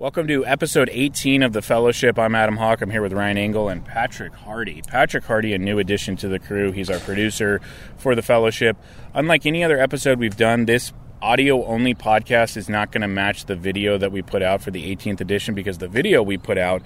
Welcome to episode 18 of the Fellowship. I'm Adam Hawk. I'm here with Ryan Engle and Patrick Hardy. Patrick Hardy, a new addition to the crew. He's our producer for the Fellowship. Unlike any other episode we've done, this audio only podcast is not going to match the video that we put out for the 18th edition because the video we put out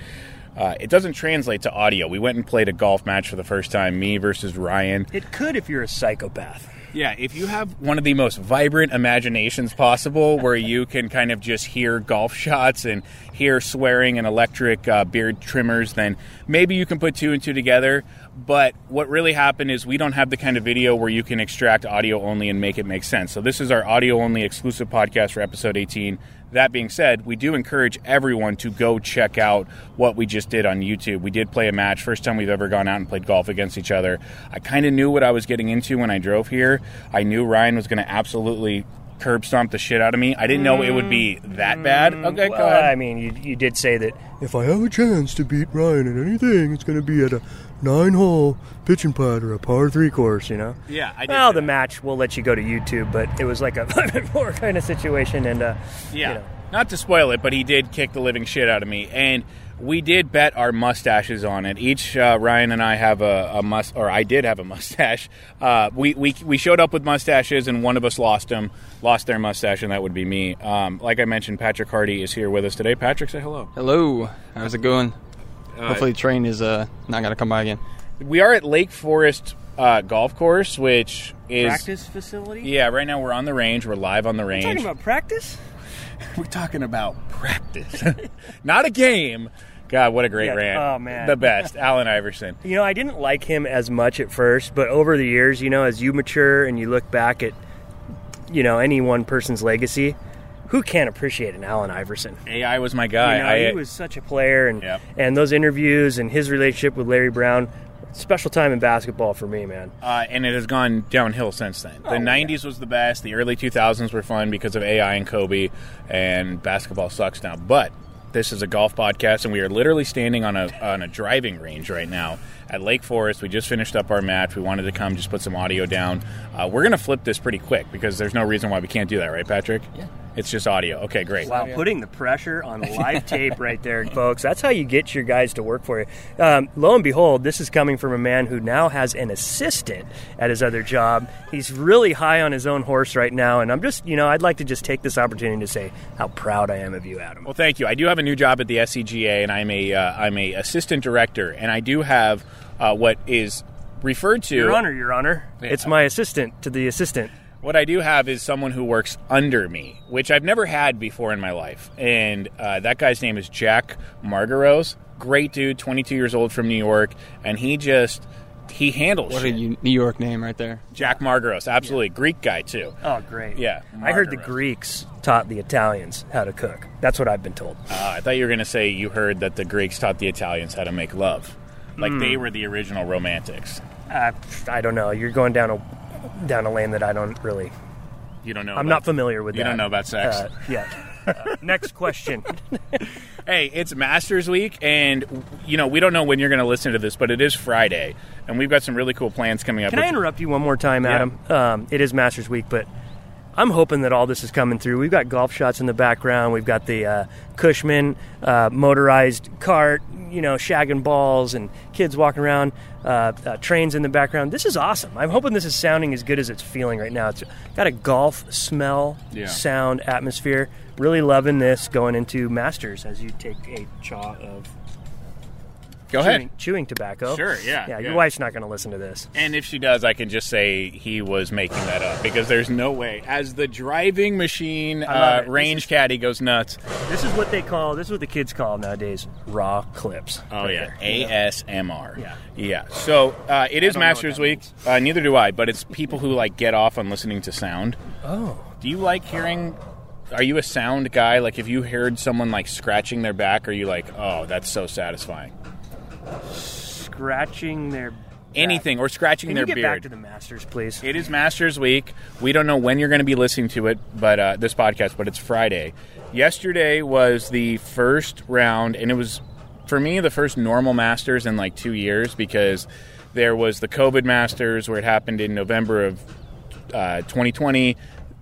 uh, it doesn't translate to audio. We went and played a golf match for the first time, me versus Ryan. It could if you're a psychopath. Yeah, if you have one of the most vibrant imaginations possible, where you can kind of just hear golf shots and hear swearing and electric uh, beard trimmers, then maybe you can put two and two together. But what really happened is we don't have the kind of video where you can extract audio only and make it make sense. So this is our audio only exclusive podcast for episode 18. That being said, we do encourage everyone to go check out what we just did on YouTube. We did play a match, first time we've ever gone out and played golf against each other. I kind of knew what I was getting into when I drove here. I knew Ryan was going to absolutely curb stomp the shit out of me. I didn't know it would be that bad. Mm, okay, well, go ahead. I mean, you, you did say that If I have a chance to beat Ryan at anything, it's going to be at a nine-hole pitching putt or a par three course. You know. yeah, I did. well, the that. match will let you go to YouTube, but it was like a more kind of situation, and uh, Yeah. you know, Not to spoil it, but he did kick the living shit out of me. And we did bet our mustaches on it. Each uh, Ryan and I have a, a must, or I did have a mustache. Uh, we, we we showed up with mustaches, and one of us lost them, lost their mustache, and that would be me. Um, like I mentioned, Patrick Hardy is here with us today. Patrick, say hello. Hello, how's it going? Hopefully, the train is uh, not gonna come by again. We are at Lake Forest uh, Golf Course, which is practice facility. Yeah, right now we're on the range. We're live on the range. Talking about practice. We're talking about practice, not a game. God, what a great Yeah, rant! oh, man. the best, Allen Iverson. You know, I didn't like him as much at first, but over the years, you know, as you mature and you look back at, you know, any one person's legacy, who can't appreciate an Allen Iverson? AI was my guy. You know, I, he was such a player, and Yeah. and those interviews and his relationship with Larry Brown, special time in basketball for me, man. uh, and it has gone downhill since then. Oh, The '90s was the best. The early 2000s were fun because of AI and Kobe, and basketball sucks now. But this is a golf podcast, and we are literally standing on a on a driving range right now at Lake Forest. We just finished up our match. We wanted to come just put some audio down. Uh, we're gonna flip this pretty quick because there's no reason why we can't do that, right, Patrick? Yeah. It's just audio. Okay, great. Wow, putting the pressure on live tape right there, folks. That's how you get your guys to work for you. Um, lo and behold, this is coming from a man who now has an assistant at his other job. He's really high on his own horse right now, and I'm just, you know, I'd like to just take this opportunity to say how proud I am of you, Adam. Well, thank you. I do have a new job at the SCGA, and I'm a uh, I'm a assistant director, and I do have uh, what is referred to. Your Honor, Your Honor, it's my assistant to the assistant. What I do have is someone who works under me, which I've never had before in my life, and uh, that guy's name is Jack Margaros. Great dude, 22 years old from New York, and he just he handles What a shit. U- New York name right there. Jack Margaros, absolutely Greek guy too. Oh, great. Yeah, I heard the Greeks taught the Italians how to cook. That's what I've been told. Uh, I thought you were going to say you heard that the Greeks taught the Italians how to make love, like Hmm. they were the original romantics. Uh, I don't know. You're going down a down a lane that I don't really You don't know. I'm about- not familiar with You that. don't know about sex. uh, yet. Uh, next question. Hey, it's Masters Week, and you know we don't know when you're going to listen to this, but it is Friday, and we've got some really cool plans coming up. Can I interrupt you one more time, Adam? Um, it is Masters Week, but I'm hoping that all this is coming through. We've got golf shots in the background. We've got the uh, Cushman uh, motorized cart, you know, shagging balls and kids walking around, uh, uh, trains in the background. This is awesome. I'm hoping this is sounding as good as it's feeling right now. It's got a golf smell, Yeah. sound, atmosphere. Really loving this going into Masters as you take a chaw of Go chewing, ahead. chewing tobacco. Sure, yeah, Yeah, yeah. your wife's not going to listen to this. And if she does, I can just say he was making that up because there's no way. As the driving machine uh, range caddy goes nuts. This is what they call. This is what the kids call nowadays raw clips. Oh Right yeah, there. ASMR. Yeah. yeah. So uh, it is don't know what Masters Week. Uh, neither do I, but it's people who like get off on listening to sound. Oh, Do you like hearing? Are you a sound guy? Like if you heard someone like scratching their back, are you like, oh, that's so satisfying? Scratching their Anything or scratching Can their you get beard. back to the Masters, please? It is Masters Week. We don't know when you're going to be listening to it, but uh, this podcast, but it's Friday. Yesterday was the first round, and it was for me the first normal Masters in like two years because there was the COVID Masters where it happened in November of uh, 2020.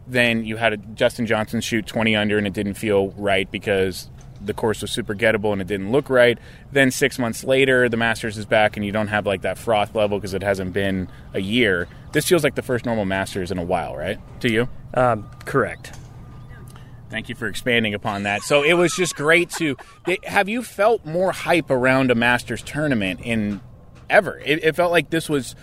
Then you had a Dustin Johnson shoot 20 under, and it didn't feel right because the course was super gettable and it didn't look right. Then six months later, the Masters is back and you don't have like that froth level because it hasn't been a year. This feels like the first normal Masters in a while, right? To you? Um, correct. Thank you for expanding upon that. So it was just great to. Have you felt more hype around a Masters tournament in ever? It, it felt like this was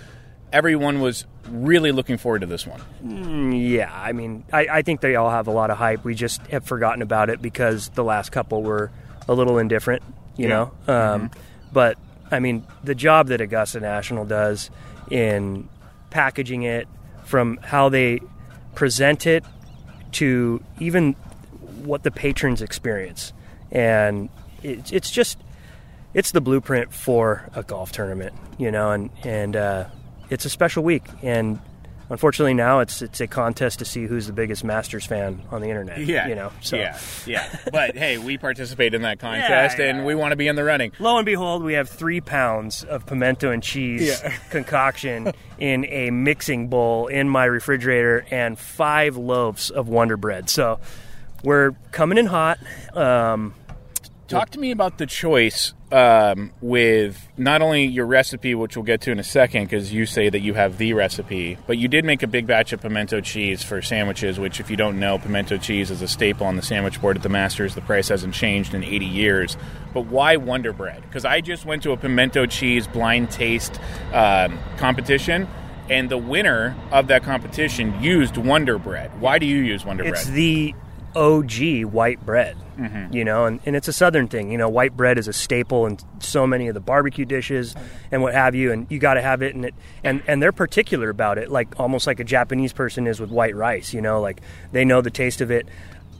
everyone was really looking forward to this one. Mm, yeah, I mean, I, I, think they all have a lot of hype. We just have forgotten about it because the last couple were a little indifferent, you yeah. know. Um, mm-hmm. But I mean, the job that Augusta National does in packaging it, from how they present it to even what the patrons experience, and it, it's just it's the blueprint for a golf tournament, you know, and and uh, it's a special week, and unfortunately now it's it's a contest to see who's the biggest Masters fan on the internet. Yeah, you know. So. Yeah, yeah. But hey, we participate in that contest, yeah, yeah. and we want to be in the running. Lo and behold, we have three pounds of pimento and cheese yeah. concoction in a mixing bowl in my refrigerator, and five loaves of Wonder Bread. So we're coming in hot. Um, Talk to me about the choice um, with not only your recipe, which we'll get to in a second, because you say that you have the recipe, but you did make a big batch of pimento cheese for sandwiches, which, if you don't know, pimento cheese is a staple on the sandwich board at the Masters. The price hasn't changed in 80 years. But why Wonder Bread? Because I just went to a pimento cheese blind taste um, competition and the winner of that competition used Wonder Bread. Why do you use Wonder it's Bread? It's the OG white bread. Mm-hmm. You know, and, and it's a southern thing. You know, white bread is a staple in so many of the barbecue dishes and what have you, and you got to have it. And it and and they're particular about it, like almost like a Japanese person is with white rice. You know, like they know the taste of it.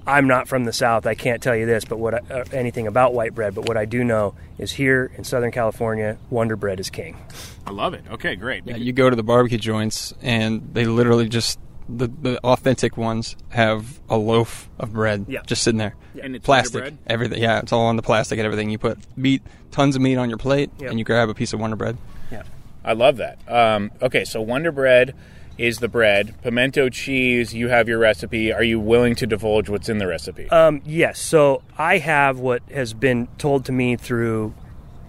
I'm not from the South. I can't tell you this, but what I, uh, anything about white bread. But what I do know is here in Southern California, Wonder Bread is king. I love it. Okay, great. Yeah, you go to the barbecue joints, and they literally just the, the authentic ones have a loaf of bread yeah. just sitting there. Yeah. And plastic, everything. Yeah, it's all on the plastic and everything. You put meat, tons of meat on your plate, yep. and you grab a piece of Wonder Bread. Yeah, I love that. Um, okay, so Wonder Bread is the bread. Pimento cheese, you have your recipe. Are you willing to divulge what's in the recipe? Um, yes. So I have what has been told to me through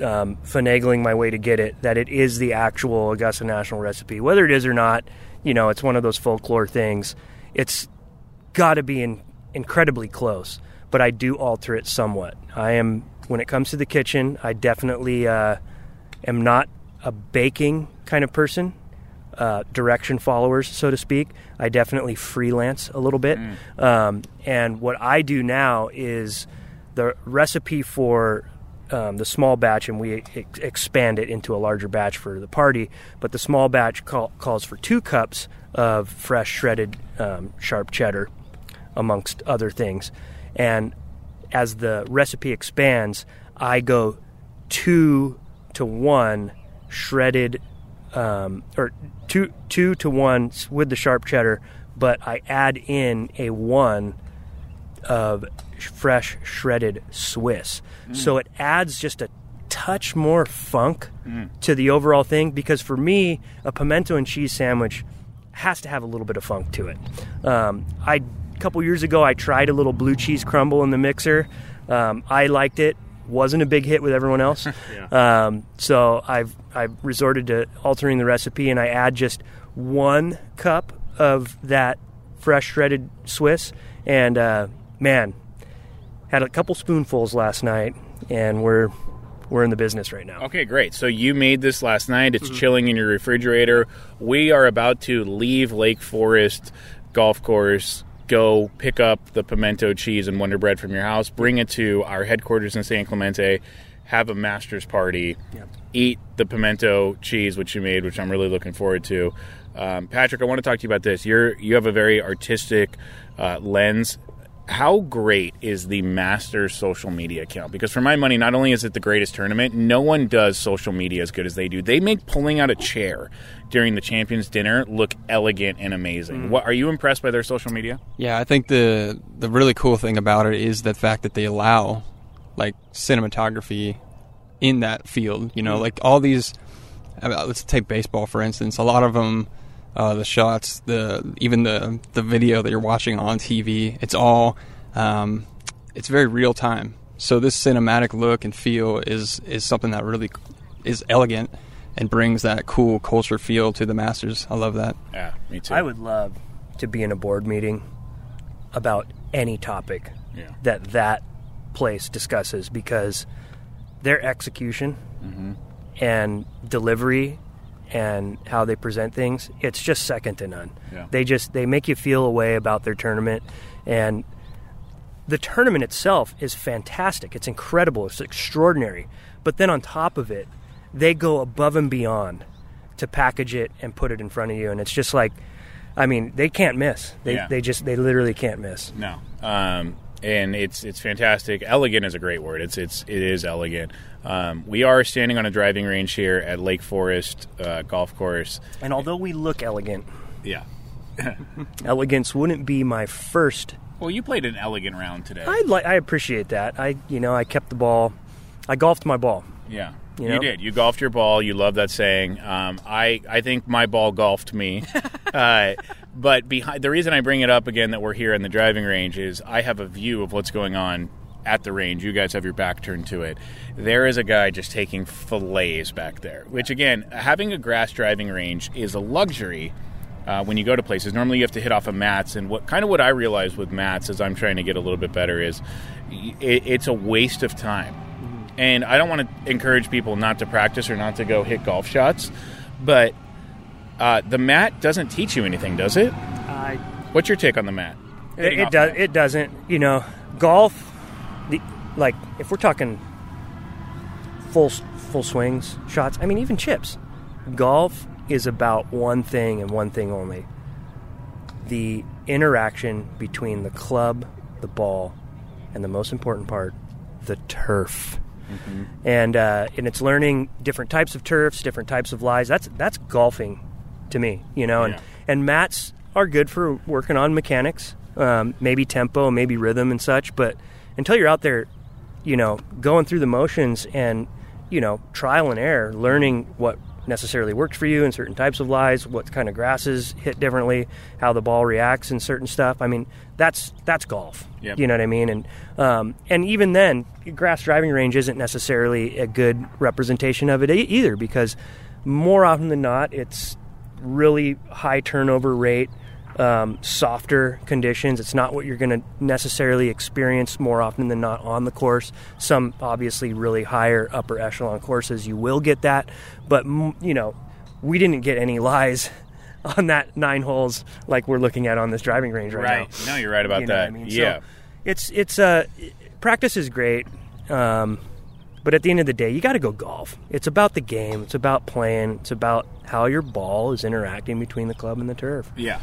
um, finagling my way to get it that it is the actual Augusta National recipe. Whether it is or not, you know, it's one of those folklore things. It's got to be in, incredibly close, but I do alter it somewhat. I am, when it comes to the kitchen, I definitely uh, am not a baking kind of person, uh, direction followers, so to speak. I definitely freelance a little bit. Mm. Um, and what I do now is the recipe for um, the small batch and we ex- expand it into a larger batch for the party. But the small batch call, calls for two cups of fresh shredded um, sharp cheddar, amongst other things. And as the recipe expands, I go two to one shredded, um, or two two to one with the sharp cheddar, but I add in a one of fresh shredded Swiss. Mm. So it adds just a touch more funk mm. to the overall thing because for me, a pimento and cheese sandwich has to have a little bit of funk to it. Um, I a couple years ago I tried a little blue cheese crumble in the mixer. Um, I liked it. Wasn't a big hit with everyone else. yeah. um, so I've I've resorted to altering the recipe and I add just one cup of that fresh shredded Swiss and uh, man, had a couple spoonfuls last night, and we're we're in the business right now. Okay, great. So you made this last night. It's mm-hmm. chilling in your refrigerator. We are about to leave Lake Forest Golf Course. Go pick up the pimento cheese and Wonder Bread from your house. Bring it to our headquarters in San Clemente. Have a master's party. Yep. Eat the pimento cheese which you made, which I'm really looking forward to. Um, Patrick, I want to talk to you about this. You're you have a very artistic uh, lens how great is the Masters social media account? Because for my money, not only is it the greatest tournament, no one does social media as good as they do. They make pulling out a chair during the champions dinner look elegant and amazing. Mm. What are you impressed by their social media? Yeah, I think the the really cool thing about it is the fact that they allow like cinematography in that field. You know, mm. like all these. Uh, let's take baseball for instance. A lot of them uh, the shots, the even the the video that you're watching on TV. It's all um, it's very real time. So this cinematic look and feel is is something that really is elegant and brings that cool culture feel to the Masters. I love that. Yeah, me too. I would love to be in a board meeting about any topic Yeah. that that place discusses because their execution Mm-hmm. and delivery and how they present things it's just second to none. Yeah. they just they make you feel a way about their tournament and the tournament itself is fantastic. It's incredible. It's extraordinary. But then on top of it they go above and beyond to package it and put it in front of you and it's just like i mean they can't miss. They, Yeah. they just they literally can't miss. No, um, and it's it's fantastic. Elegant is a great word. It's it's it is elegant. Um, we are standing on a driving range here at Lake Forest uh, Golf Course. and although we look elegant Yeah. elegance wouldn't be my first Well, you played an elegant round today. I like. I appreciate that. I, you know, I kept the ball. I golfed my ball. yeah. You You, did. You golfed your ball. You love that saying. Um, I I think my ball golfed me. uh, but behind the reason I bring it up again that we're here in the driving range is I have a view of what's going on at the range. You guys have your back turned to it. There is a guy just taking fillets back there. Which again, having a grass driving range is a luxury. Uh, when you go to places, normally you have to hit off of mats, and what kind of what I realize with mats as I'm trying to get a little bit better is it, it's a waste of time. And I don't want to encourage people not to practice or not to go hit golf shots, but uh, the mat doesn't teach you anything, does it? What's your take on the mat? it, it does. Mat? It doesn't. You know, golf. The like, if we're talking full full swings, shots. I mean, even chips. Golf is about one thing and one thing only: the interaction between the club, the ball, and the most important part, the turf. And uh, and it's learning different types of turfs, different types of lies. That's that's golfing to me, you know. And Yeah. and mats are good for working on mechanics, um, maybe tempo, maybe rhythm and such. But until you're out there, you know, going through the motions and you know trial and error, learning what necessarily works for you in certain types of lies, what kind of grasses hit differently, how the ball reacts in certain stuff. I mean, that's that's golf. Yep. You know what I mean? And um, and even then, grass driving range isn't necessarily a good representation of it e- either, because more often than not, it's really high turnover rate, um, softer conditions. It's not what you're going to necessarily experience more often than not on the course. Some obviously really higher upper echelon courses, you will get that, but you know, we didn't get any lies. On that nine holes, like we're looking at on this driving range right, Right. now. No, you're right about You that. I mean? So Yeah. it's it's uh, practice is great, um, but at the end of the day, you got to go golf. It's about the game. It's about playing. It's about how your ball is interacting between the club and the turf. Yeah.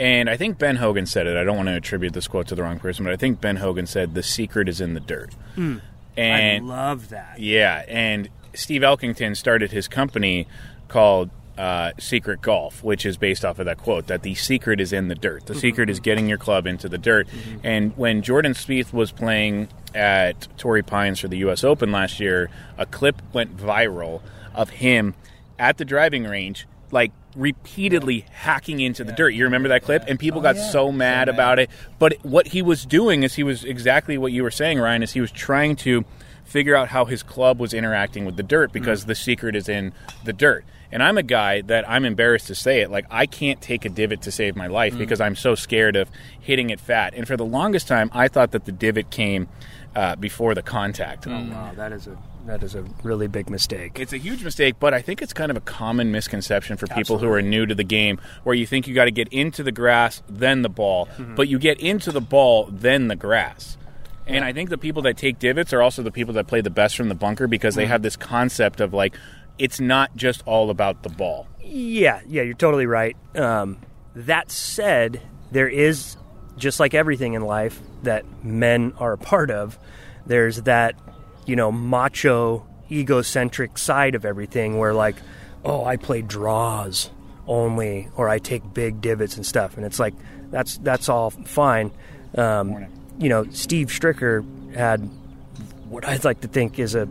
And I think Ben Hogan said it. I don't want to attribute this quote to the wrong person, but I think Ben Hogan said the secret is in the dirt. Hmm. And I love that. Yeah, and Steve Elkington started his company called uh, Secret Golf, which is based off of that quote that the secret is in the dirt. The secret mm-hmm. is getting your club into the dirt. Mm-hmm. And when Jordan Spieth was playing at Torrey Pines for the U.S. Open last year, a clip went viral of him at the driving range, like repeatedly hacking into the dirt. You remember that clip? And people got so mad about it. But what he was doing is he was exactly what you were saying, Ryan, is he was trying to figure out how his club was interacting with the dirt because the secret is in the dirt. And I'm a guy that I'm embarrassed to say it. Like, I can't take a divot to save my life because I'm so scared of hitting it fat. And for the longest time, I thought that the divot came uh, before the contact. Oh, Wow, that is a that is a really big mistake. It's a huge mistake, but I think it's kind of a common misconception for people who are new to the game where you think you got to get into the grass, then the ball, but you get into the ball, then the grass. And I think the people that take divots are also the people that play the best from the bunker because they have this concept of like, it's not just all about the ball. Yeah, yeah, you're totally right. Um, that said, there is just like everything in life that men are a part of. There's that, you know, macho, egocentric side of everything where like, oh, I play draws only, or I take big divots and stuff, and it's like that's that's all fine. Um, you know, Steve Stricker had what I'd like to think is a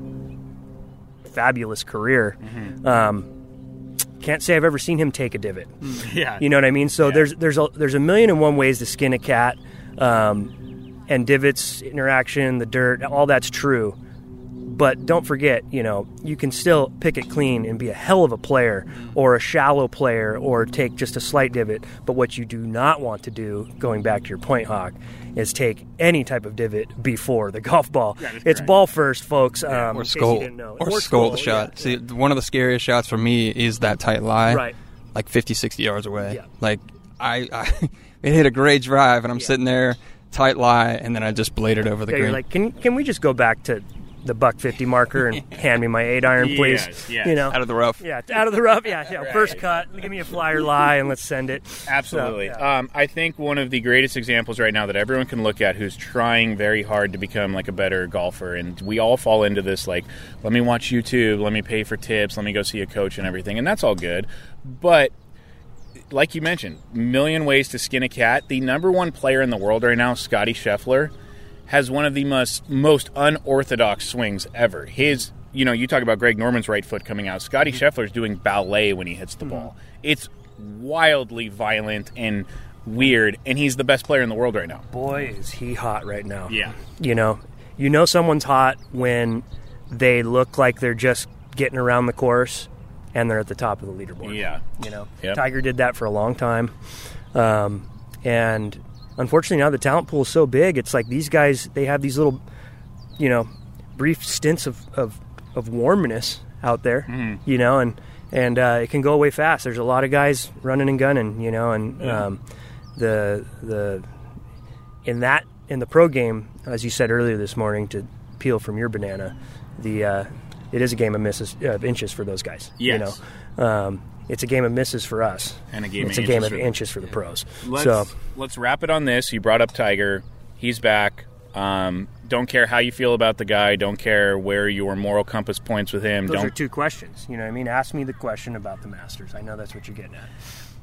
fabulous career. Um, can't say I've ever seen him take a divot. Yeah. You know what I mean? So there's there's a there's a million and one ways to skin a cat, um, and divots, interaction, the dirt, all that's true. But don't forget, you know, you can still pick it clean and be a hell of a player or a shallow player or take just a slight divot. But what you do not want to do, going back to your point, Hawk, is take any type of divot before the golf ball. it's ball first, folks. Um, or case skull didn't or, skull the shot. yeah. See, one of the scariest shots for me is that tight lie, Right. Like 50, 60 yards away. Yeah. Like I, I it hit a great drive, and I'm Yeah. sitting there, tight lie, and then I just bladed over the Yeah, green. you're like, can can we just go back to the buck fifty marker and hand me my eight iron, please? Yes, yes. You know, out of the rough. yeah, out of the rough. Yeah, yeah. First cut. Give me a flyer lie and let's send it. Absolutely. So, yeah. um, I think one of the greatest examples right now that everyone can look at who's trying very hard to become like a better golfer, and we all fall into this like, let me watch YouTube, let me pay for tips, let me go see a coach and everything, and that's all good. But like you mentioned, million ways to skin a cat. The number one player in the world right now, Scotty Scheffler, has one of the most most unorthodox swings ever. His, you know, you talk about Greg Norman's right foot coming out. Scotty Scheffler's doing ballet when he hits the ball. It's wildly violent and weird, and he's the best player in the world right now. Boy, is he hot right now. Yeah. You know, you know someone's hot when they look like they're just getting around the course and they're at the top of the leaderboard. Yeah. You know, Yep. Tiger did that for a long time, um, and unfortunately now the talent pool is so big. It's like these guys they have these little, you know, brief stints of of, of warmness out there. Mm-hmm. You know, and and uh, it can go away fast. There's a lot of guys running and gunning. You know, and um, the the in that in the pro game, as you said earlier this morning, to peel from your banana, the uh, it is a game of misses of inches for those guys. Yes. You know, um, it's a game of misses for us, And a game it's of a game of inches for the pros. Let's, so let's wrap it on this. You brought up Tiger. He's back. Um, don't care how you feel about the guy. Don't care where your moral compass points with him. those don't are two questions. You know what I mean? Ask me the question about the Masters. I know that's what you're getting at.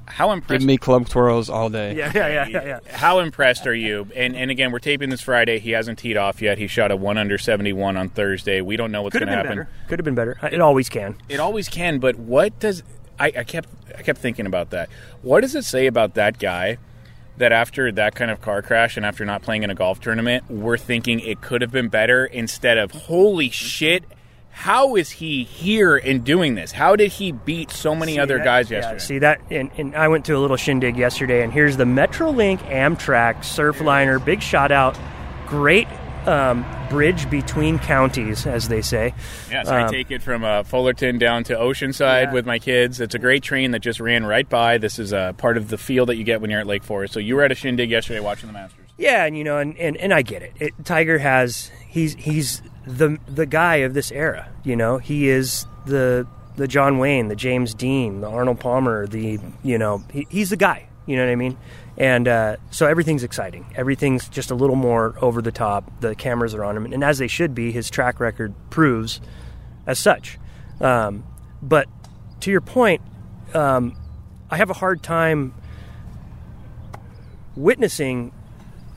how impressed Give me club twirls all day. Yeah, yeah, yeah, yeah. yeah. How impressed are you? And and again, we're taping this Friday. He hasn't teed off yet. He shot a one under seventy one on Thursday. We don't know what's going to happen. better. Could have been better. It always can. It always can, but what does I, I kept I kept thinking about that. What does it say about that guy that after that kind of car crash and after not playing in a golf tournament, we're thinking it could have been better instead of holy mm-hmm. shit. How is he here and doing this? How did he beat so many See other that- guys yeah, yesterday? see that, and, and I went to a little shindig yesterday, and here's the MetroLink Amtrak Surfliner. Big shout out, great um, bridge between counties, as they say. Yes, I Um, take it from uh, Fullerton down to Oceanside Yeah. with my kids. It's a great train that just ran right by. This is a part of the feel that you get when you're at Lake Forest. So you were at a shindig yesterday watching the Masters. Yeah, and you know, and, and, and I get it. it. Tiger has he's he's the the guy of this era. You know, he is the the John Wayne, the James Dean, the Arnold Palmer, the you know, he, he's the guy. You know what I mean? And uh, so everything's exciting. Everything's just a little more over the top. The cameras are on him, and as they should be. His track record proves as such. Um, but to your point, um, I have a hard time witnessing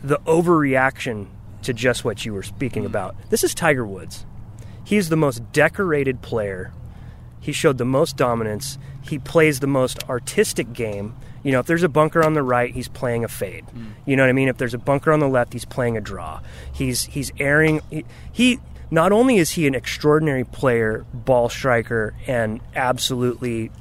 the overreaction to just what you were speaking about. This is Tiger Woods. He's the most decorated player. He showed the most dominance. He plays the most artistic game. You know, if there's a bunker on the right, he's playing a fade. Hmm. You know what I mean? If there's a bunker on the left, he's playing a draw. He's he's airing. He, he not only is he an extraordinary player, ball striker, and absolutely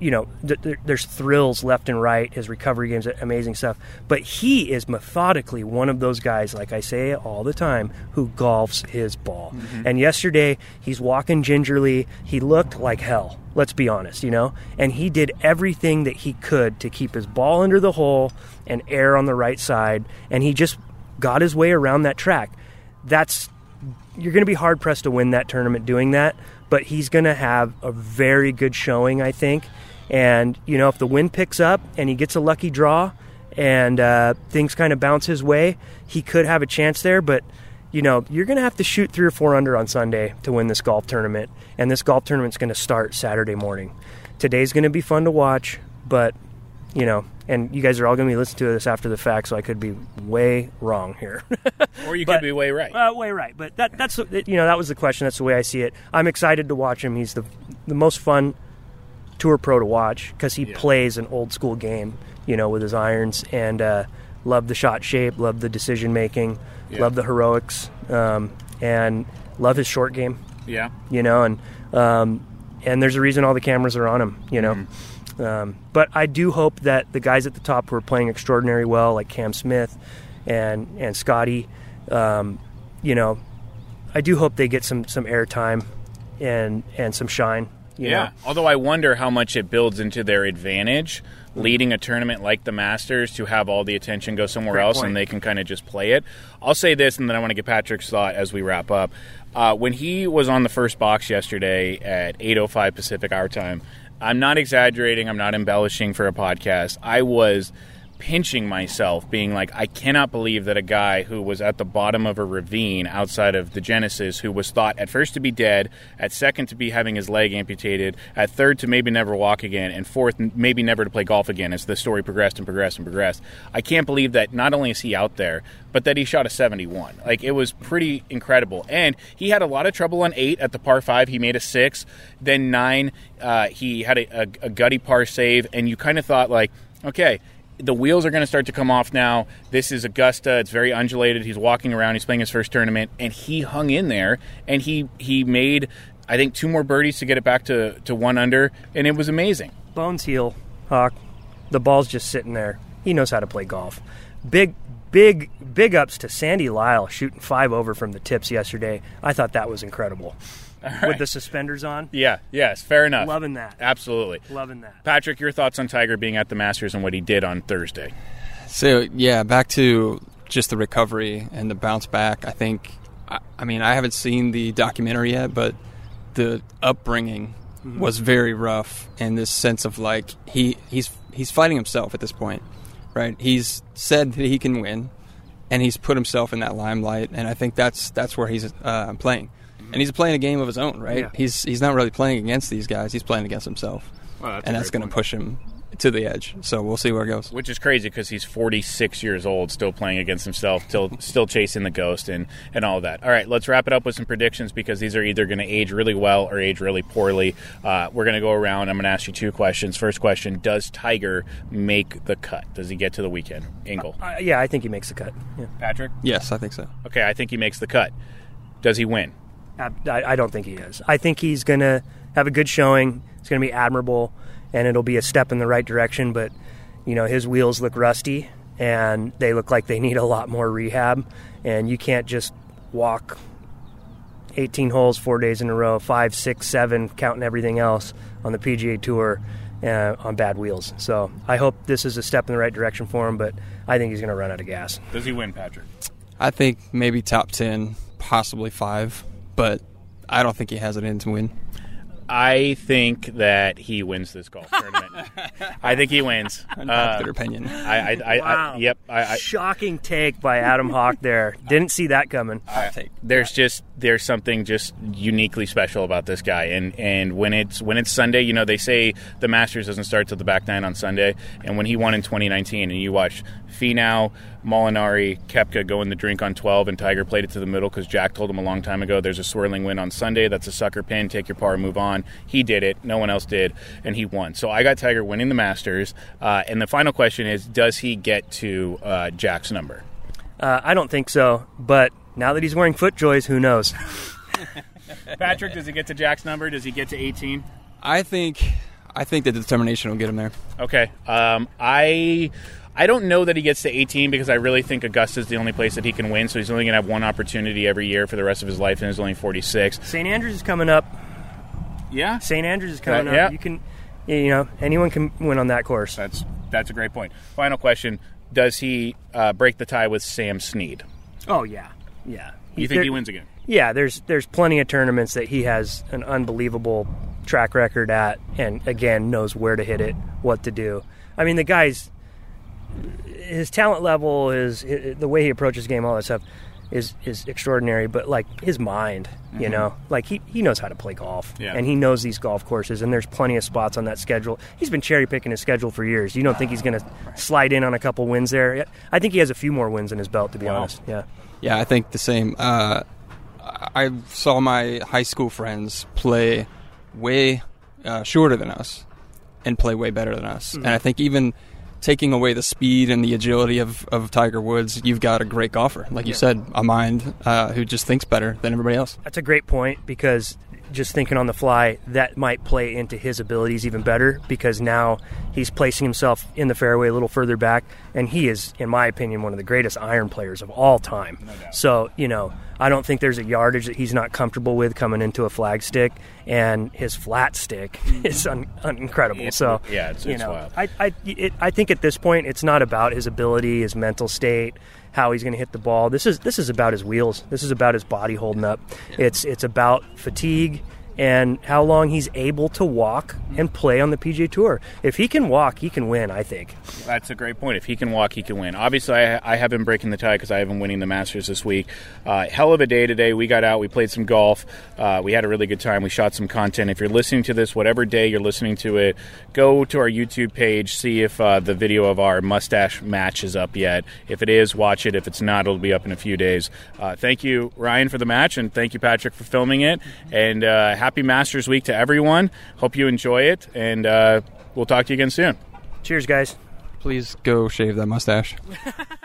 you know, th- th- there's thrills left and right. His recovery game's amazing stuff. But he is methodically one of those guys, like I say all the time, who golfs his ball. Mm-hmm. And yesterday, he's walking gingerly. He looked like hell. Let's be honest, you know. And he did everything that he could to keep his ball under the hole and air on the right side. And he just got his way around that track. That's you're going to be hard pressed to win that tournament doing that, but he's going to have a very good showing, I think. And you know, if the wind picks up and he gets a lucky draw, and uh, things kind of bounce his way, he could have a chance there. But you know, you're going to have to shoot three or four under on Sunday to win this golf tournament, and this golf tournament's going to start Saturday morning. Today's going to be fun to watch, but you know, and you guys are all going to be listening to this after the fact, so I could be way wrong here. Or you But- could be way right. Uh, way right, but that that's you know that was the question. That's the way I see it. I'm excited to watch him. He's the the most fun tour pro to watch because he Yeah. plays an old school game, you know, with his irons. And uh, love the shot shape, love the decision making, Yeah. love the heroics, um, and love his short game. Yeah. You know, and um, and there's a reason all the cameras are on him. You know. Mm-hmm. Um, but I do hope that the guys at the top who are playing extraordinary well, like Cam Smith and and Scotty, um, you know, I do hope they get some some airtime and and some shine. Yeah. Although I wonder how much it builds into their advantage leading a tournament like the Masters to have all the attention go somewhere Great else point. and they can kind of just play it. I'll say this and then I want to get Patrick's thought as we wrap up. Uh, when he was on the first box yesterday at 8:05 Pacific our time, I'm not exaggerating, I'm not embellishing for a podcast. I was pinching myself, being like, I cannot believe that a guy who was at the bottom of a ravine outside of the Genesis, who was thought at first to be dead, at second to be having his leg amputated, at third to maybe never walk again, and fourth, maybe never to play golf again as the story progressed and progressed and progressed. I can't believe that not only is he out there, but that he shot a 71. Like, it was pretty incredible. And he had a lot of trouble on eight at the par five. He made a six. Then nine, uh, he had a, a, a gutty par save, and you kind of thought, like, okay, the wheels are going to start to come off now. This is Augusta. It's very undulated. He's walking around. He's playing his first tournament, and he hung in there. And he he made, I think, two more birdies to get it back to, to one under, and it was amazing. Bones heel, Hawk. The ball's just sitting there. He knows how to play golf. Big, big, big ups to Sandy Lyle shooting five over from the tips yesterday. I thought that was incredible. With the suspenders on, Yeah. Yes. Fair enough. loving that. Absolutely. Loving that. Patrick, your thoughts on Tiger being at the Masters and what he did on Thursday? So yeah, back to just the recovery and the bounce back. I think, I, I mean, I haven't seen the documentary yet, but the upbringing was very rough, and this sense of like he he's he's fighting himself at this point, right? He's said that he can win, and he's put himself in that limelight, and I think that's that's where he's uh, playing, and he's playing a game of his own, right? Yeah. He's he's not really playing against these guys; he's playing against himself, Well, that's and that's going to push him to the edge. So we'll see where it goes. Which is crazy because he's 46 years old, still playing against himself, still still chasing the ghost and and all that. All right, let's wrap it up with some predictions because these are either going to age really well or age really poorly. Uh, we're going to go around. I'm going to ask you two questions. First question: Does Tiger make the cut? Does he get to the weekend? Engle, Uh, yeah, I think he makes the cut. Yeah. Patrick. Yes, I think so. Okay, I think he makes the cut. Does he win? I, I don't think he is. I think he's going to have a good showing. It's going to be admirable, and it'll be a step in the right direction. But you know, his wheels look rusty, and they look like they need a lot more rehab. And you can't just walk 18 holes four days in a row, five, six, seven, counting everything else on the PGA Tour uh, on bad wheels. So I hope this is a step in the right direction for him. But I think he's going to run out of gas. Does he win, Patrick? I think maybe top 10, possibly five, but I don't think he has it in to win. I think that he wins this golf tournament. I think he wins. Uh, Unpopular opinion. I, I, I, Wow. I, yep. I, I, Shocking take by Adam Hawk there. Didn't see that coming. there's just there's something just uniquely special about this guy. And and when it's when it's Sunday you know they say the Masters doesn't start till the back nine on Sunday. And when he won in 2019 and you watch Finau Molinari Koepka go in the drink on 12 and Tiger played it to the middle because Jack told him a long time ago there's a swirling wind on Sunday. That's a sucker pin. Take your par move on. He did it. No one else did. And he won. So I got Tiger winning the Masters. Uh, and the final question is does he get to uh, Jack's number? Uh, I don't think so, but now that he's wearing FootJoys, who knows? Patrick does he get to Jack's number does he get to 18 I think I think the determination will get him there. Okay. Um, I I don't know that he gets to 18 because I really think Augusta's the only place that he can win. So he's only going to have one opportunity every year for the rest of his life, and he's only 46. St. Andrews is coming up. Yeah, St. Andrews is coming Uh, yeah. up. You can, you know, anyone can win on that course. that's that's a great point. Final question: Does he uh, break the tie with Sam Snead? Oh yeah, yeah. You think there- he wins again? Yeah, there's there's plenty of tournaments that he has an unbelievable track record at, and again knows where to hit it, what to do. I mean, the guy's his talent level, is the way he approaches game, all that stuff is is extraordinary. But like his mind, you know, like he, he knows how to play golf, Mm-hmm. Yeah. and he knows these golf courses, and there's plenty of spots on that schedule. He's been cherry picking his schedule for years. You don't think he's going to slide in on a couple wins there? I think he has a few more wins in his belt, to be Wow. honest. Yeah. Yeah, I think the same. Uh, I saw my high school friends play way uh, shorter than us and play way better than us. And I think even taking away the speed and the agility of, of Tiger Woods, you've got a great golfer. Like you said, a mind uh, who just thinks better than everybody else. That's a great point because just thinking on the fly, that might play into his abilities even better because now he's placing himself in the fairway a little further back, and he is, in my opinion, one of the greatest iron players of all time. so, you know, I don't think there's a yardage that he's not comfortable with coming into a flag stick, and his flat stick is un- un- incredible. It's- so, yeah, it's- you it's know, wild. I, I, it, I think at this point, it's not about his ability, his mental state, how he's going to hit the ball. This is this is about his wheels. This is about his body holding up. It's it's about fatigue and how long he's able to walk and play on the PGA Tour. If he can walk, he can win. I think. That's a great point. If he can walk, he can win. Obviously, I, I have been breaking the tie because I have been winning the Masters this week. Uh, hell of a day today. We got out, we played some golf, uh, we had a really good time. We shot some content. If you're listening to this, whatever day you're listening to it, go to our YouTube page, see if uh, the video of our mustache match is up yet. If it is, watch it. If it's not, it'll be up in a few days. Uh, thank you, Ryan, for the match, and thank you, Patrick, for filming it. And uh, happy Masters Week to everyone. Hope you enjoy it, and uh, we'll talk to you again soon. Cheers, guys. Please go shave that mustache.